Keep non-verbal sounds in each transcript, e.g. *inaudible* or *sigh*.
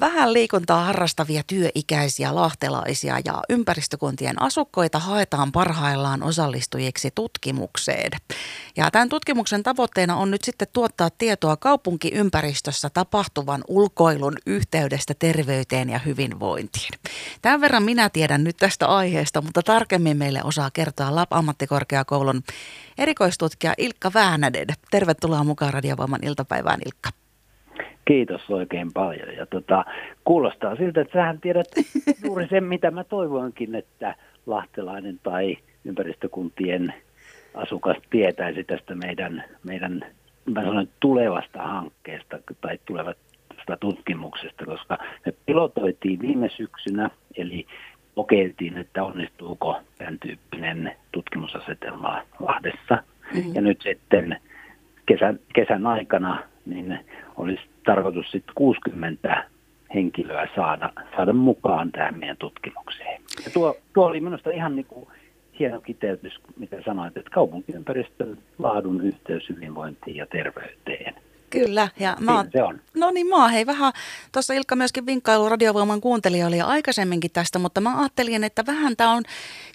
vähän liikuntaa harrastavia työikäisiä lahtelaisia ja ympäristökuntien asukkaita haetaan parhaillaan osallistujiksi tutkimukseen. Ja tämän tutkimuksen tavoitteena on nyt sitten tuottaa tietoa kaupunkiympäristössä tapahtuvan ulkoilun yhteydestä terveyteen ja hyvinvointiin. Tämän verran minä tiedän nyt tästä aiheesta, mutta tarkemmin meille osaa kertoa LAP-ammattikorkeakoulun erikoistutkija Ilkka Väänänen. Tervetuloa mukaan Radiovoiman iltapäivään Ilkka. Kiitos oikein paljon. Ja tota, kuulostaa siltä, että sähän tiedät *laughs* juuri sen, mitä mä toivoinkin, että lahtelainen tai ympäristökuntien asukas tietäisi tästä meidän, meidän mä sanon, tulevasta hankkeesta tai tulevasta tutkimuksesta, koska me pilotoitiin viime syksynä, eli kokeiltiin, että onnistuuko tämän tyyppinen tutkimusasetelma Lahdessa. Mm-hmm. Ja nyt sitten kesän, kesän aikana niin olisi tarkoitus sitten 60 henkilöä saada, saada mukaan tähän meidän tutkimukseen. Ja tuo, tuo oli minusta ihan niin kuin hieno kiteytys, mitä sanoit, että kaupunkiympäristön laadun yhteys hyvinvointiin ja terveyteen – Kyllä. Ja mä oon, se on. No niin, mä oon hei vähän, tuossa Ilkka myöskin vinkkailu radiovoiman kuuntelijoille jo aikaisemminkin tästä, mutta mä ajattelin, että vähän tämä on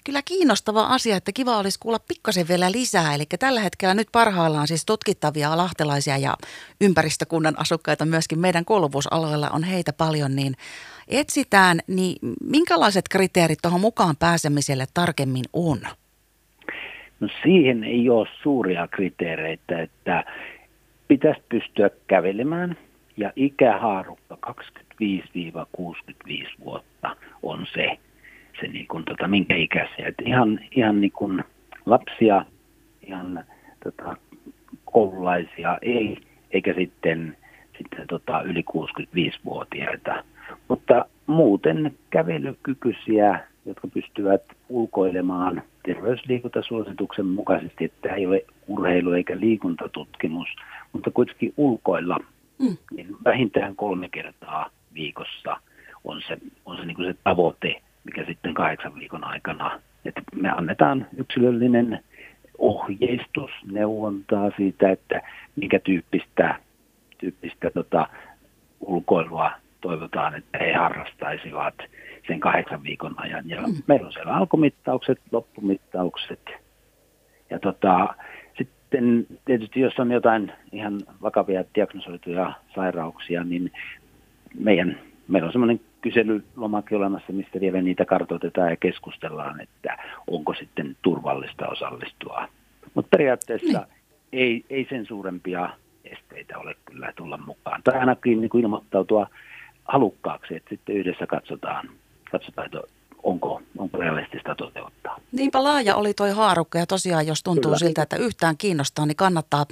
kyllä kiinnostava asia, että kiva olisi kuulla pikkasen vielä lisää. Eli tällä hetkellä nyt parhaillaan siis tutkittavia lahtelaisia ja ympäristökunnan asukkaita myöskin meidän kouluvuusalueella on heitä paljon, niin etsitään, niin minkälaiset kriteerit tuohon mukaan pääsemiselle tarkemmin on? No siihen ei ole suuria kriteereitä, että pitäisi pystyä kävelemään ja ikähaarukka 25-65 vuotta on se, se niin kuin, tota, minkä ikäisiä. Et ihan, ihan niin kuin lapsia, ihan tota, koululaisia ei, eikä sitten, sitten tota, yli 65-vuotiaita. Mutta muuten kävelykykyisiä, jotka pystyvät ulkoilemaan terveysliikuntasuosituksen mukaisesti, että ei ole urheilu- eikä liikuntatutkimus, mutta kuitenkin ulkoilla mm. niin vähintään kolme kertaa viikossa on se, on se, niin kuin se tavoite, mikä sitten kahdeksan viikon aikana, että me annetaan yksilöllinen ohjeistus, neuvontaa siitä, että minkä tyyppistä, tyyppistä tota, ulkoilua toivotaan, että he harrastaisivat sen kahdeksan viikon ajan. Ja mm. meillä on siellä alkumittaukset, loppumittaukset. Ja tota, sitten tietysti jos on jotain ihan vakavia diagnosoituja sairauksia, niin meidän, meillä on semmoinen kyselylomake olemassa, mistä vielä niitä kartoitetaan ja keskustellaan, että onko sitten turvallista osallistua. Mutta periaatteessa niin. ei, ei sen suurempia esteitä ole kyllä tulla mukaan. Tai ainakin niin kuin ilmoittautua halukkaaksi, että sitten yhdessä katsotaan, katsotaan onko, onko realistista toteuttaa. Niinpä laaja oli toi haarukka ja tosiaan jos tuntuu Kyllä. siltä, että yhtään kiinnostaa, niin kannattaa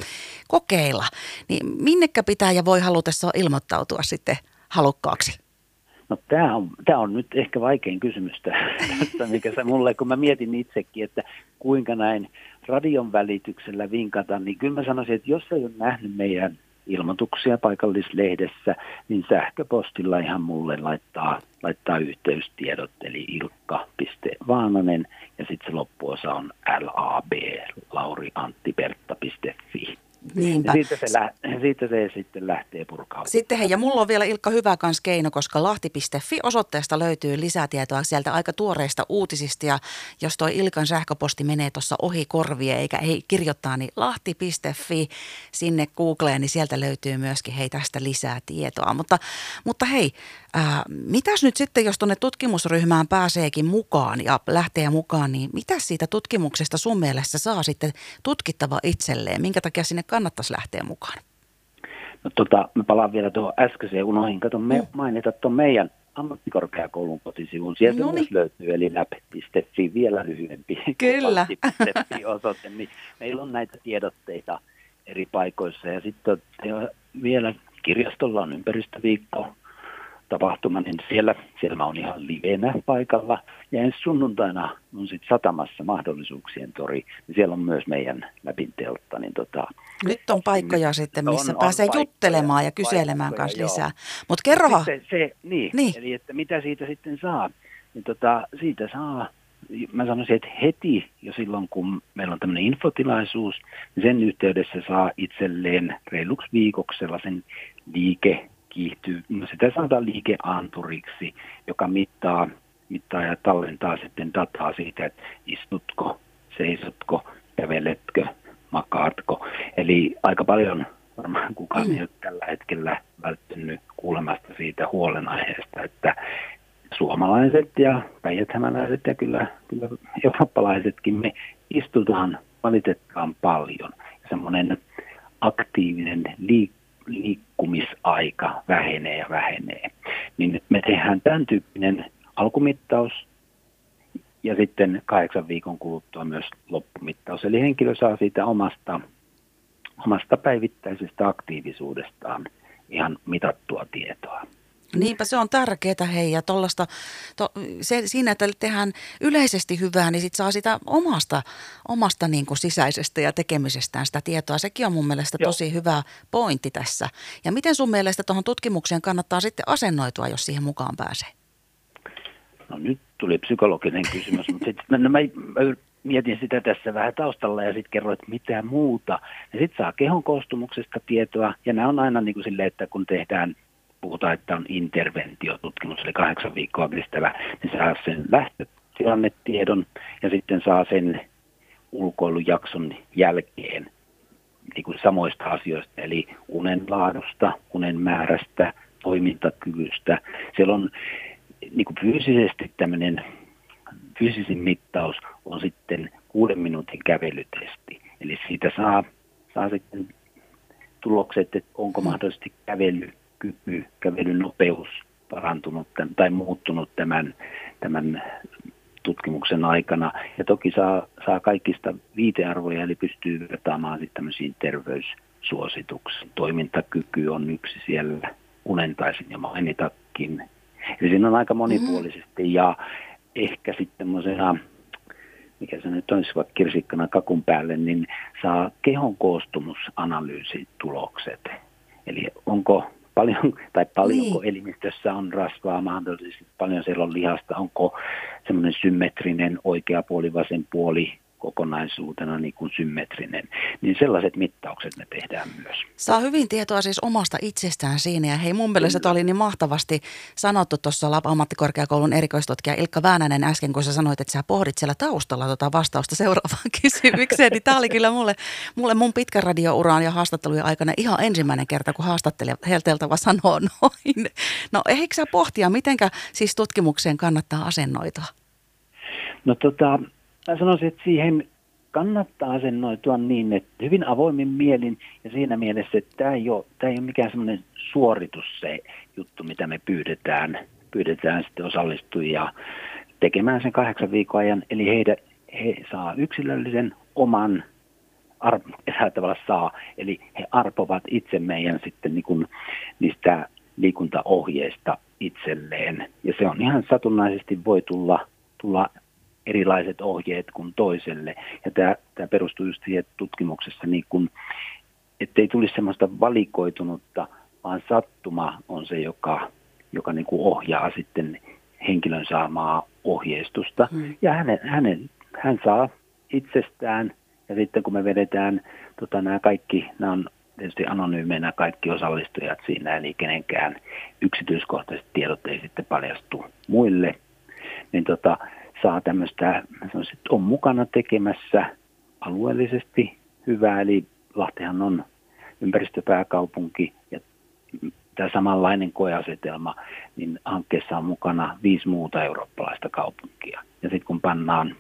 kokeilla. Niin minnekä pitää ja voi halutessa ilmoittautua sitten halukkaaksi? No tämä on, tämä on nyt ehkä vaikein kysymys *laughs* tästä, mikä se mulle, kun mä mietin itsekin, että kuinka näin radion välityksellä vinkata, niin kyllä mä sanoisin, että jos ei ole nähnyt meidän ilmoituksia paikallislehdessä, niin sähköpostilla ihan mulle laittaa, laittaa yhteystiedot, eli ilkka.vaananen ja sitten se loppuosa on lab, laurianttipertta.fi. Niinpä. Siitä se, lä- siitä se sitten lähtee purkautumaan. Sitten hei, ja mulla on vielä Ilkka hyvä kans keino, koska lahti.fi osoitteesta löytyy lisätietoa sieltä aika tuoreista uutisista. Ja jos toi Ilkan sähköposti menee tuossa ohi korvia eikä ei kirjoittaa, niin lahti.fi sinne Googleen, niin sieltä löytyy myöskin hei tästä lisää tietoa. Mutta, mutta hei, ää, mitäs nyt sitten, jos tuonne tutkimusryhmään pääseekin mukaan ja lähtee mukaan, niin mitä siitä tutkimuksesta sun mielestä saa sitten tutkittava itselleen? Minkä takia sinne kannattaisi lähteä mukaan? No tota, mä palaan vielä tuohon äskeiseen, unohin kato me, mm. mainita tuon meidän ammattikorkeakoulun kotisivun. Sieltä Noniin. myös löytyy, eli lab.fi, vielä lyhyempi. *laughs* Kyllä. osoite, niin meillä on näitä tiedotteita eri paikoissa. Ja sitten vielä kirjastolla on ympäristöviikko, tapahtuma, niin siellä, siellä mä oon ihan livenä paikalla. Ja ensi sunnuntaina on sitten satamassa mahdollisuuksien tori, niin siellä on myös meidän läpinteltta. Niin tota, Nyt on paikkoja niin, sitten, missä on, pääsee on juttelemaan ja kyselemään kanssa lisää. Mutta kerrohan. Se, se, niin, niin, eli että mitä siitä sitten saa. Niin tota, siitä saa mä sanoisin, että heti jo silloin, kun meillä on tämmöinen infotilaisuus, niin sen yhteydessä saa itselleen reiluksi viikoksi sellaisen liike kiihtyy. No sitä sanotaan liikeanturiksi, joka mittaa, mittaa ja tallentaa sitten dataa siitä, että istutko, seisotko, käveletkö, makaatko. Eli aika paljon varmaan kukaan ei ole tällä hetkellä välttynyt kuulemasta siitä huolenaiheesta, että suomalaiset ja päijäthämäläiset ja kyllä, kyllä eurooppalaisetkin me istutaan valitettavan paljon. Semmoinen aktiivinen liik- liikkumisaika vähenee ja vähenee. Niin me tehdään tämän tyyppinen alkumittaus ja sitten kahdeksan viikon kuluttua myös loppumittaus. Eli henkilö saa siitä omasta, omasta päivittäisestä aktiivisuudestaan ihan mitattua tietoa. Niinpä se on tärkeää hei ja tollasta, to, se, siinä, että tehdään yleisesti hyvää, niin sit saa sitä omasta, omasta niin kuin sisäisestä ja tekemisestään sitä tietoa. Sekin on mun mielestä Joo. tosi hyvä pointti tässä. Ja miten sun mielestä tuohon tutkimukseen kannattaa sitten asennoitua, jos siihen mukaan pääsee? No nyt tuli psykologinen kysymys, mutta sitten no, mä, mä mietin sitä tässä vähän taustalla ja sitten kerroin, että mitä muuta. Ja sitten saa kehon koostumuksesta tietoa ja nämä on aina niin kuin silleen, että kun tehdään puhutaan, että on interventiotutkimus, eli kahdeksan viikkoa kestävä, niin saa sen lähtötilannetiedon ja sitten saa sen ulkoilujakson jälkeen niin kuin samoista asioista, eli unen laadusta, unen määrästä, toimintakyvystä. Siellä on niin kuin fyysisesti tämmöinen fyysisin mittaus on sitten kuuden minuutin kävelytesti. Eli siitä saa, saa sitten tulokset, että onko mahdollisesti kävely kyky, kävelyn nopeus parantunut tai muuttunut tämän, tämän tutkimuksen aikana. Ja toki saa, saa kaikista viitearvoja, eli pystyy vertaamaan sitten tämmöisiin terveyssuosituksiin. Toimintakyky on yksi siellä, unen taisin jo mainitakin. Eli siinä on aika monipuolisesti mm-hmm. ja ehkä sitten semmoisena, mikä se nyt olisi vaikka kirsikkana kakun päälle, niin saa kehon koostumusanalyysi-tulokset. Eli onko paljon, tai paljonko niin. elimistössä on rasvaa mahdollisesti, paljon siellä on lihasta, onko semmoinen symmetrinen oikea puoli, vasen puoli, kokonaisuutena niin kuin symmetrinen, niin sellaiset mittaukset me tehdään myös. Saa hyvin tietoa siis omasta itsestään siinä ja hei mun mielestä Kyllä. oli niin mahtavasti sanottu tuossa ammattikorkeakoulun erikoistutkija Ilkka Väänänen äsken, kun sä sanoit, että sä pohdit siellä taustalla tota vastausta seuraavaan *laughs* kysymykseen, niin tämä oli kyllä mulle, mulle mun pitkän radiouraan ja haastattelujen aikana ihan ensimmäinen kerta, kun haastattelija helteltävä sanoo noin. No eikö sä pohtia, mitenkä siis tutkimukseen kannattaa asennoitua? No tota, mä sanoisin, että siihen kannattaa asennoitua niin, että hyvin avoimin mielin ja siinä mielessä, että tämä ei ole, tämä ei ole mikään semmoinen suoritus se juttu, mitä me pyydetään, pyydetään sitten osallistujia tekemään sen kahdeksan viikon ajan. Eli heidän, he saa yksilöllisen oman tavalla saa, eli he arpovat itse meidän sitten niin kuin niistä liikuntaohjeista itselleen. Ja se on ihan satunnaisesti voi tulla, tulla erilaiset ohjeet kuin toiselle. Ja tämä, tämä perustuu just siihen tutkimuksessa, niin kun, ettei tulisi semmoista valikoitunutta, vaan sattuma on se, joka, joka niin kuin ohjaa sitten henkilön saamaa ohjeistusta. Hmm. Ja hänen, hänen, hän saa itsestään, ja sitten kun me vedetään tota, nämä kaikki, nämä on tietysti anonyymeinä kaikki osallistujat siinä, eli kenenkään yksityiskohtaiset tiedot ei sitten paljastu muille, niin tota, saa tämmöistä, on mukana tekemässä alueellisesti hyvää, eli Lahtihan on ympäristöpääkaupunki ja tämä samanlainen koeasetelma, niin hankkeessa on mukana viisi muuta eurooppalaista kaupunkia. Ja sitten kun pannaan,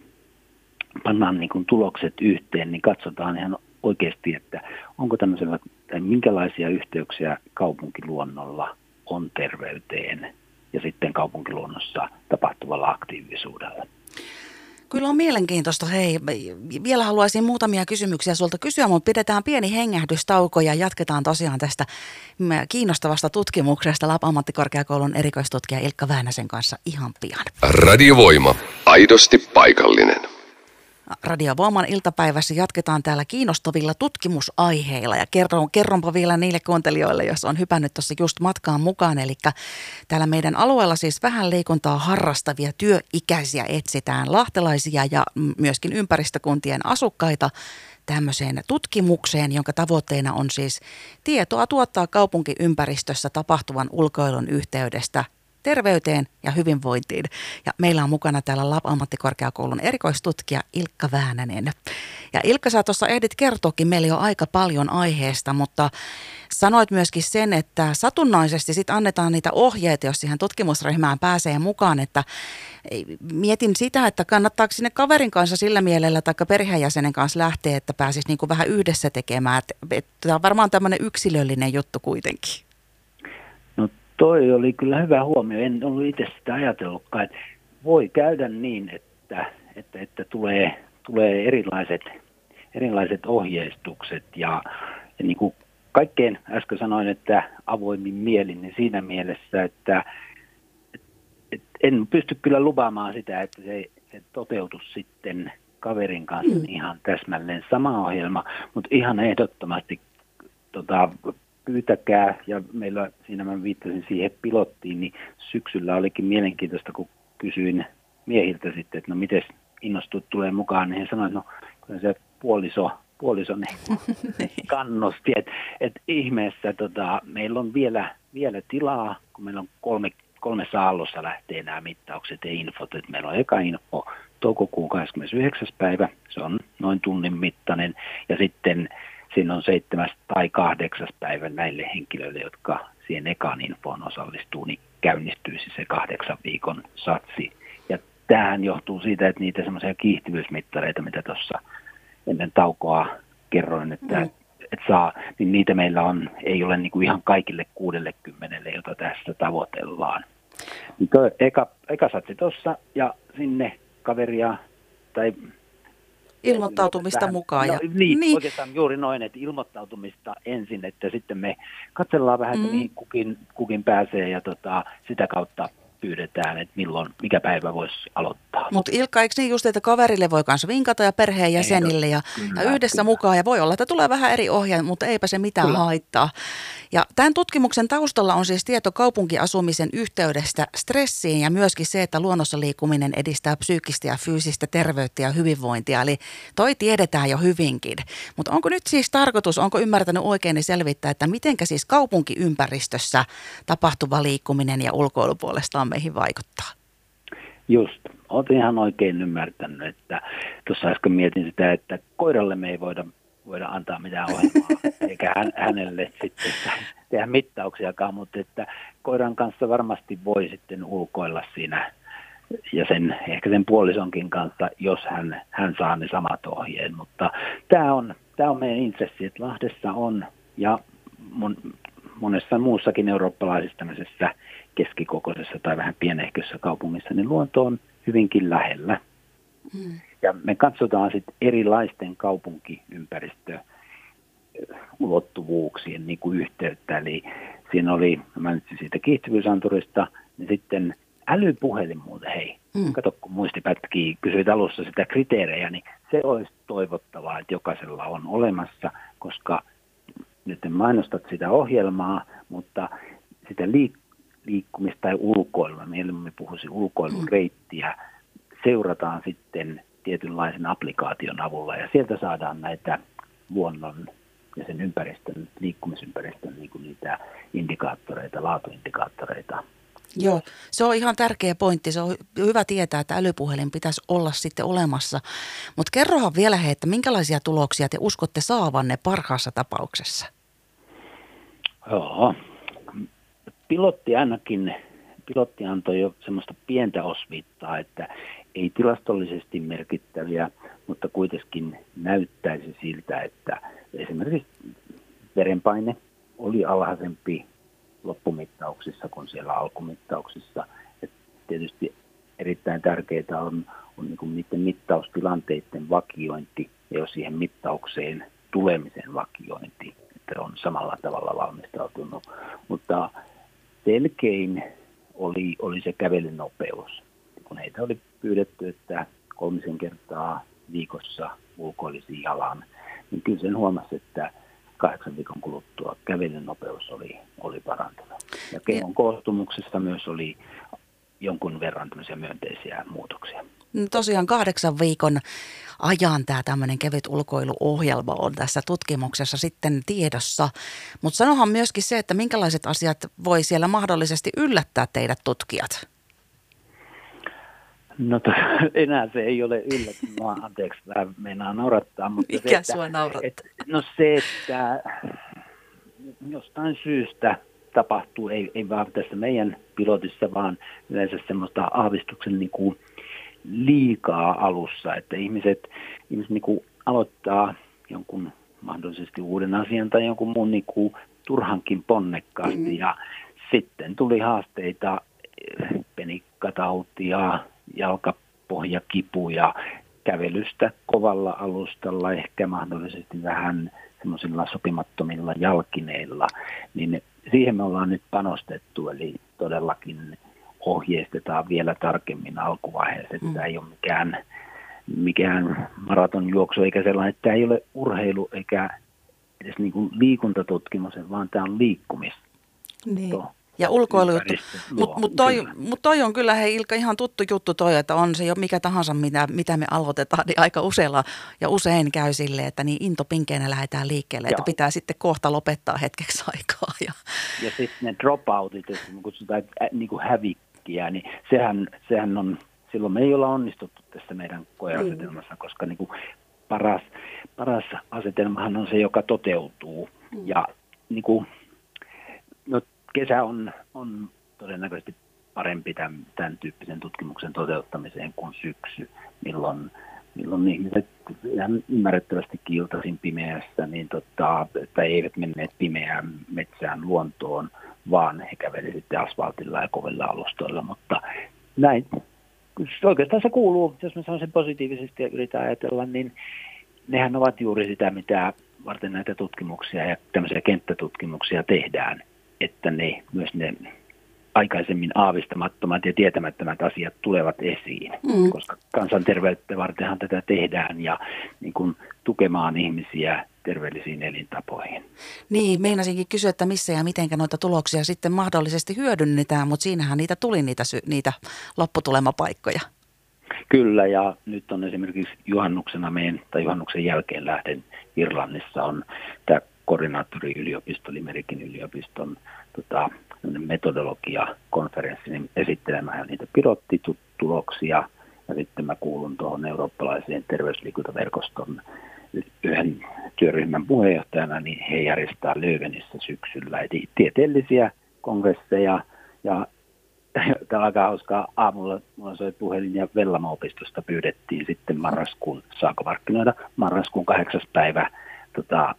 pannaan niin kun tulokset yhteen, niin katsotaan ihan oikeasti, että onko tämmöisellä, tai minkälaisia yhteyksiä kaupunkiluonnolla on terveyteen ja sitten kaupunkiluonnossa tapahtuvalla aktiivisuudella. Kyllä on mielenkiintoista. Hei, vielä haluaisin muutamia kysymyksiä sulta kysyä, mutta pidetään pieni hengähdystauko ja jatketaan tosiaan tästä kiinnostavasta tutkimuksesta Lab ammattikorkeakoulun erikoistutkija Ilkka Väänäsen kanssa ihan pian. Radiovoima. Aidosti paikallinen. Radiovoiman iltapäivässä jatketaan täällä kiinnostavilla tutkimusaiheilla ja kerron, kerronpa vielä niille kuuntelijoille, jos on hypännyt tuossa just matkaan mukaan. Eli täällä meidän alueella siis vähän liikuntaa harrastavia työikäisiä etsitään, lahtelaisia ja myöskin ympäristökuntien asukkaita tämmöiseen tutkimukseen, jonka tavoitteena on siis tietoa tuottaa kaupunkiympäristössä tapahtuvan ulkoilun yhteydestä terveyteen ja hyvinvointiin. Ja meillä on mukana täällä Lab-ammattikorkeakoulun erikoistutkija Ilkka Väänänen. Ja Ilkka, sä tuossa ehdit kertoakin meille jo aika paljon aiheesta, mutta sanoit myöskin sen, että satunnaisesti sit annetaan niitä ohjeita, jos siihen tutkimusryhmään pääsee mukaan, että mietin sitä, että kannattaako sinne kaverin kanssa sillä mielellä tai perheenjäsenen kanssa lähteä, että pääsisi niin kuin vähän yhdessä tekemään. Tämä on varmaan tämmöinen yksilöllinen juttu kuitenkin. Toi oli kyllä hyvä huomio. En ollut itse sitä ajatellutkaan, että voi käydä niin, että, että, että tulee, tulee erilaiset, erilaiset ohjeistukset ja, ja niin kuin kaikkein äsken sanoin, että avoimin mielin, niin siinä mielessä, että et, et en pysty kyllä lupaamaan sitä, että se, se toteutus sitten kaverin kanssa mm. ihan täsmälleen sama ohjelma, mutta ihan ehdottomasti tota, pyytäkää, ja meillä siinä mä viittasin siihen pilottiin, niin syksyllä olikin mielenkiintoista, kun kysyin miehiltä sitten, että no miten innostut tulee mukaan, niin he sanoivat, no kyllä se puoliso puolisoni *laughs* niin. kannusti, että et ihmeessä tota, meillä on vielä, vielä tilaa, kun meillä on kolme, kolmessa aallossa lähtee nämä mittaukset ja infot, että meillä on eka info toukokuun 29. päivä, se on noin tunnin mittainen, ja sitten siinä on seitsemäs tai kahdeksas päivä näille henkilöille, jotka siihen ekaan infoon osallistuu, niin käynnistyisi se kahdeksan viikon satsi. Ja tämähän johtuu siitä, että niitä semmoisia kiihtyvyysmittareita, mitä tuossa ennen taukoa kerroin, että, mm. että saa, niin niitä meillä on, ei ole niin kuin ihan kaikille 60, jota tässä tavoitellaan. Niin eka, eka satsi tuossa ja sinne kaveria tai ilmoittautumista tähän. mukaan. Ja... No, niin, niin, oikeastaan juuri noin, että ilmoittautumista ensin, että sitten me katsellaan vähän, että mm. mihin kukin, kukin pääsee ja tota, sitä kautta pyydetään, että milloin, mikä päivä voisi aloittaa. Mutta Ilkka, eikö niin just, että kaverille voi myös vinkata ja perheenjäsenille ja, kyllä, ja yhdessä kyllä. mukaan ja voi olla, että tulee vähän eri ohje, mutta eipä se mitään kyllä. haittaa. Ja tämän tutkimuksen taustalla on siis tieto kaupunkiasumisen yhteydestä stressiin ja myöskin se, että luonnossa liikkuminen edistää psyykkistä ja fyysistä terveyttä ja hyvinvointia. Eli toi tiedetään jo hyvinkin. Mutta onko nyt siis tarkoitus, onko ymmärtänyt oikein niin selvittää, että mitenkä siis kaupunkiympäristössä tapahtuva liikkuminen ja ulkoilu puolestaan meihin vaikuttaa? Just, olet ihan oikein ymmärtänyt, että tuossa äsken mietin sitä, että koiralle me ei voida, voida antaa mitään ohjelmaa, *laughs* eikä hän, hänelle sitten tehdä mittauksiakaan, mutta että koiran kanssa varmasti voi sitten ulkoilla siinä ja sen, ehkä sen puolisonkin kanssa, jos hän, hän saa ne samat ohjeet. Mutta tämä on, tämä on meidän intressi, että Lahdessa on ja mon, monessa muussakin eurooppalaisessa tämmöisessä keskikokoisessa tai vähän pienehkössä kaupungissa, niin luonto on hyvinkin lähellä. Mm. Ja me katsotaan sitten erilaisten kaupunkiympäristö ulottuvuuksien niin kuin yhteyttä. Eli siinä oli, mä nyt siitä kiihtyvyysanturista, niin sitten älypuhelin muuten, hei, mm. kato kun muistipätkii, kysyit alussa sitä kriteerejä, niin se olisi toivottavaa, että jokaisella on olemassa, koska nyt mainostat sitä ohjelmaa, mutta sitä liik- liikkumista tai ulkoilua, mieluummin puhuisin ulkoilureittiä, seurataan sitten tietynlaisen applikaation avulla ja sieltä saadaan näitä luonnon ja sen ympäristön, liikkumisympäristön niin kuin niitä indikaattoreita, laatuindikaattoreita. Joo, se on ihan tärkeä pointti. Se on hyvä tietää, että älypuhelin pitäisi olla sitten olemassa. Mutta kerrohan vielä he, että minkälaisia tuloksia te uskotte saavanne parhaassa tapauksessa? Joo, pilotti ainakin, pilotti antoi jo semmoista pientä osviittaa, että ei tilastollisesti merkittäviä, mutta kuitenkin näyttäisi siltä, että esimerkiksi verenpaine oli alhaisempi loppumittauksissa kuin siellä alkumittauksissa. Et tietysti erittäin tärkeää on, on niin niiden mittaustilanteiden vakiointi ja jo siihen mittaukseen tulemisen vakiointi, että on samalla tavalla valmistautunut. Mutta selkein oli, oli se kävelynopeus. Kun heitä oli pyydetty, että kolmisen kertaa viikossa ulkoilisi jalan, niin kyllä sen huomasi, että kahdeksan viikon kuluttua kävelynopeus oli, oli parantunut. Ja kehon koostumuksessa myös oli jonkun verran myönteisiä muutoksia. No tosiaan kahdeksan viikon ajan tämä tämmöinen kevyt ulkoiluohjelma on tässä tutkimuksessa sitten tiedossa. Mutta sanohan myöskin se, että minkälaiset asiat voi siellä mahdollisesti yllättää teidät tutkijat? No to, *laughs* enää se ei ole yllätys. No, anteeksi, tämä meinaa naurattaa. Mutta Mikä se, että, sua naurattaa? Et, no se, että jostain syystä tapahtuu, ei, ei vaan tässä meidän pilotissa, vaan yleensä semmoista aavistuksen niin kuin liikaa alussa, että ihmiset, ihmiset niin kuin aloittaa jonkun mahdollisesti uuden asian tai jonkun muun niin kuin turhankin ponnekkaasti mm. ja sitten tuli haasteita, penikkatautia, jalkapohjakipuja, kävelystä kovalla alustalla, ehkä mahdollisesti vähän semmoisilla sopimattomilla jalkineilla, niin siihen me ollaan nyt panostettu, eli todellakin ohjeistetaan vielä tarkemmin alkuvaiheessa, että mm. tämä ei ole mikään, mikään maratonjuoksu eikä sellainen, että tämä ei ole urheilu eikä edes niin kuin liikuntatutkimus, vaan tämä on liikkumista. Niin. Ja ulkoilujuttu. Mutta mut toi, mut toi on kyllä hei Ilka ihan tuttu juttu toi, että on se jo mikä tahansa, mitä, mitä me aloitetaan, niin aika usealla ja usein käy sille, että niin intopinkeinä lähdetään liikkeelle, Joo. että pitää sitten kohta lopettaa hetkeksi *laughs* aikaa. Ja, ja sitten ne dropoutit, jos me kutsutaan niin kuin hävikkiä, niin sehän, sehän on, silloin me ei olla onnistuttu tässä meidän koeasetelmassa, mm. koska niin kuin paras, paras asetelmahan on se, joka toteutuu. Mm. Ja niin kuin, no, kesä on, on todennäköisesti parempi tämän, tämän tyyppisen tutkimuksen toteuttamiseen kuin syksy, milloin, milloin ihmiset ihan ymmärrettävästi kiiltasin pimeässä, niin tota, että eivät menneet pimeään metsään luontoon, vaan he kävelivät sitten asfaltilla ja kovilla alustoilla, mutta näin oikeastaan se kuuluu, jos mä sanon sen positiivisesti ja yritän ajatella, niin nehän ovat juuri sitä, mitä varten näitä tutkimuksia ja tämmöisiä kenttätutkimuksia tehdään – että ne, myös ne aikaisemmin aavistamattomat ja tietämättömät asiat tulevat esiin, mm. koska kansanterveyttä vartenhan tätä tehdään ja niin kuin tukemaan ihmisiä terveellisiin elintapoihin. Niin, meinasinkin kysyä, että missä ja miten noita tuloksia sitten mahdollisesti hyödynnetään, mutta siinähän niitä tuli niitä, sy- niitä lopputulemapaikkoja. Kyllä, ja nyt on esimerkiksi juhannuksena meidän, tai juhannuksen jälkeen lähden Irlannissa on tämä koordinaattoriyliopisto, Limerikin yliopiston tota, metodologia-konferenssi niin esittelemään niitä pilottituloksia. Ja sitten mä kuulun tuohon eurooppalaiseen terveysliikuntaverkoston yhden työryhmän puheenjohtajana, niin he järjestää Löövenissä syksyllä eli tieteellisiä kongresseja. Ja *laughs* tämä aika hauskaa. Aamulla mulla soi puhelin ja Vellamo-opistosta pyydettiin sitten marraskuun, saako markkinoida, marraskuun kahdeksas päivä tota,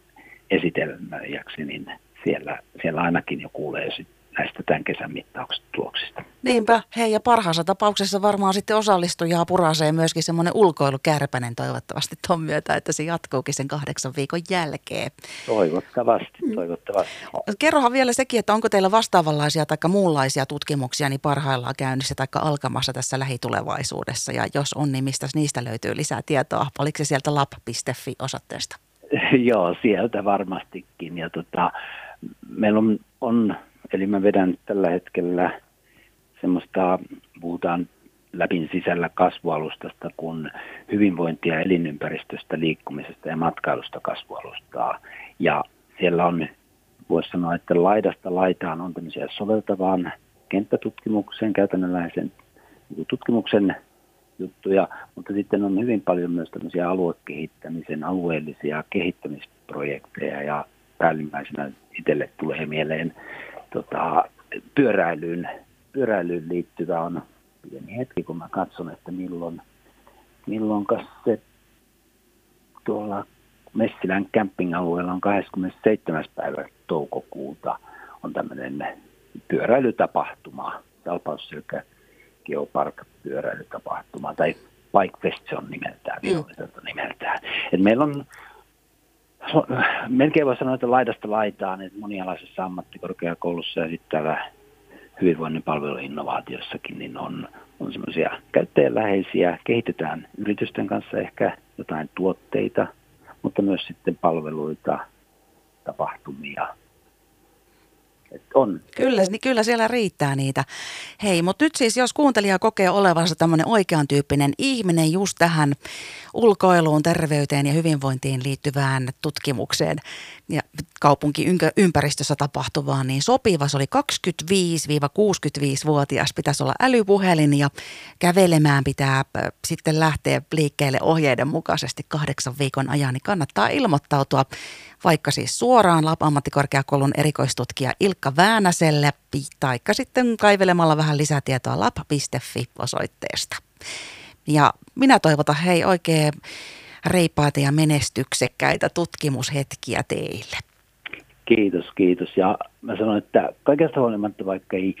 esitelmäjäksi, niin siellä, siellä ainakin jo kuulee sit näistä tämän kesän mittauksista Niinpä, hei ja parhaassa tapauksessa varmaan sitten osallistujaa purasee myöskin semmoinen ulkoilukärpänen toivottavasti ton myötä, että se jatkuukin sen kahdeksan viikon jälkeen. Toivottavasti, mm. toivottavasti. Kerrohan vielä sekin, että onko teillä vastaavanlaisia tai muunlaisia tutkimuksia niin parhaillaan käynnissä tai alkamassa tässä lähitulevaisuudessa ja jos on, niin mistä niistä löytyy lisää tietoa? Oliko se sieltä lab.fi osoitteesta? *laughs* Joo, sieltä varmastikin. Ja tota, meillä on, on, eli mä vedän tällä hetkellä semmoista, puhutaan läpin sisällä kasvualustasta, kun hyvinvointia elinympäristöstä, liikkumisesta ja matkailusta kasvualustaa. Ja siellä on, voisi sanoa, että laidasta laitaan on tämmöisiä soveltavaan kenttätutkimuksen, käytännönläheisen tutkimuksen juttuja, mutta sitten on hyvin paljon myös tämmöisiä aluekehittämisen, alueellisia kehittämisprojekteja ja päällimmäisenä itselle tulee mieleen tota, pyöräilyyn, pyöräilyyn liittyvä on pieni hetki, kun mä katson, että milloin, milloin se tuolla Messilän camping-alueella on 27. päivä toukokuuta on tämmöinen pyöräilytapahtuma. Salpausselkä Geopark pyöräilytapahtuma tai Bike Fest se on nimeltään, mm. nimeltään. Et meillä on melkein voi sanoa, että laidasta laitaan, että monialaisessa ammattikorkeakoulussa ja sitten täällä hyvinvoinnin palveluinnovaatiossakin niin on, on semmoisia käyttäjäläheisiä, kehitetään yritysten kanssa ehkä jotain tuotteita, mutta myös sitten palveluita, tapahtumia. On. Kyllä, niin kyllä siellä riittää niitä. Hei, mutta nyt siis jos kuuntelija kokee olevansa tämmöinen oikean tyyppinen ihminen just tähän ulkoiluun, terveyteen ja hyvinvointiin liittyvään tutkimukseen ja kaupunkiympäristössä tapahtuvaan, niin sopiva se oli 25-65-vuotias pitäisi olla älypuhelin ja kävelemään pitää sitten lähteä liikkeelle ohjeiden mukaisesti kahdeksan viikon ajan, niin kannattaa ilmoittautua vaikka siis suoraan LAP ammattikorkeakoulun erikoistutkija Ilkka Väänäselle, taikka sitten kaivelemalla vähän lisätietoa lap.fi osoitteesta. Ja minä toivotan hei oikein reipaita ja menestyksekkäitä tutkimushetkiä teille. Kiitos, kiitos. Ja mä sanon, että kaikesta huolimatta, vaikka ei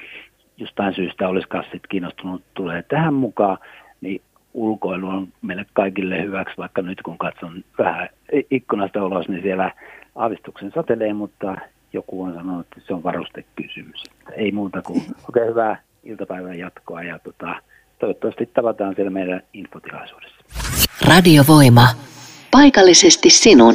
jostain syystä olisi kassit kiinnostunut tulee tähän mukaan, niin ulkoilu on meille kaikille hyväksi, vaikka nyt kun katson vähän ikkunasta ulos, niin siellä aavistuksen satelee, mutta joku on sanonut, että se on varustekysymys. Ei muuta kuin oikein hyvää iltapäivän jatkoa ja tota, toivottavasti tavataan siellä meidän infotilaisuudessa. Radiovoima. Paikallisesti sinun.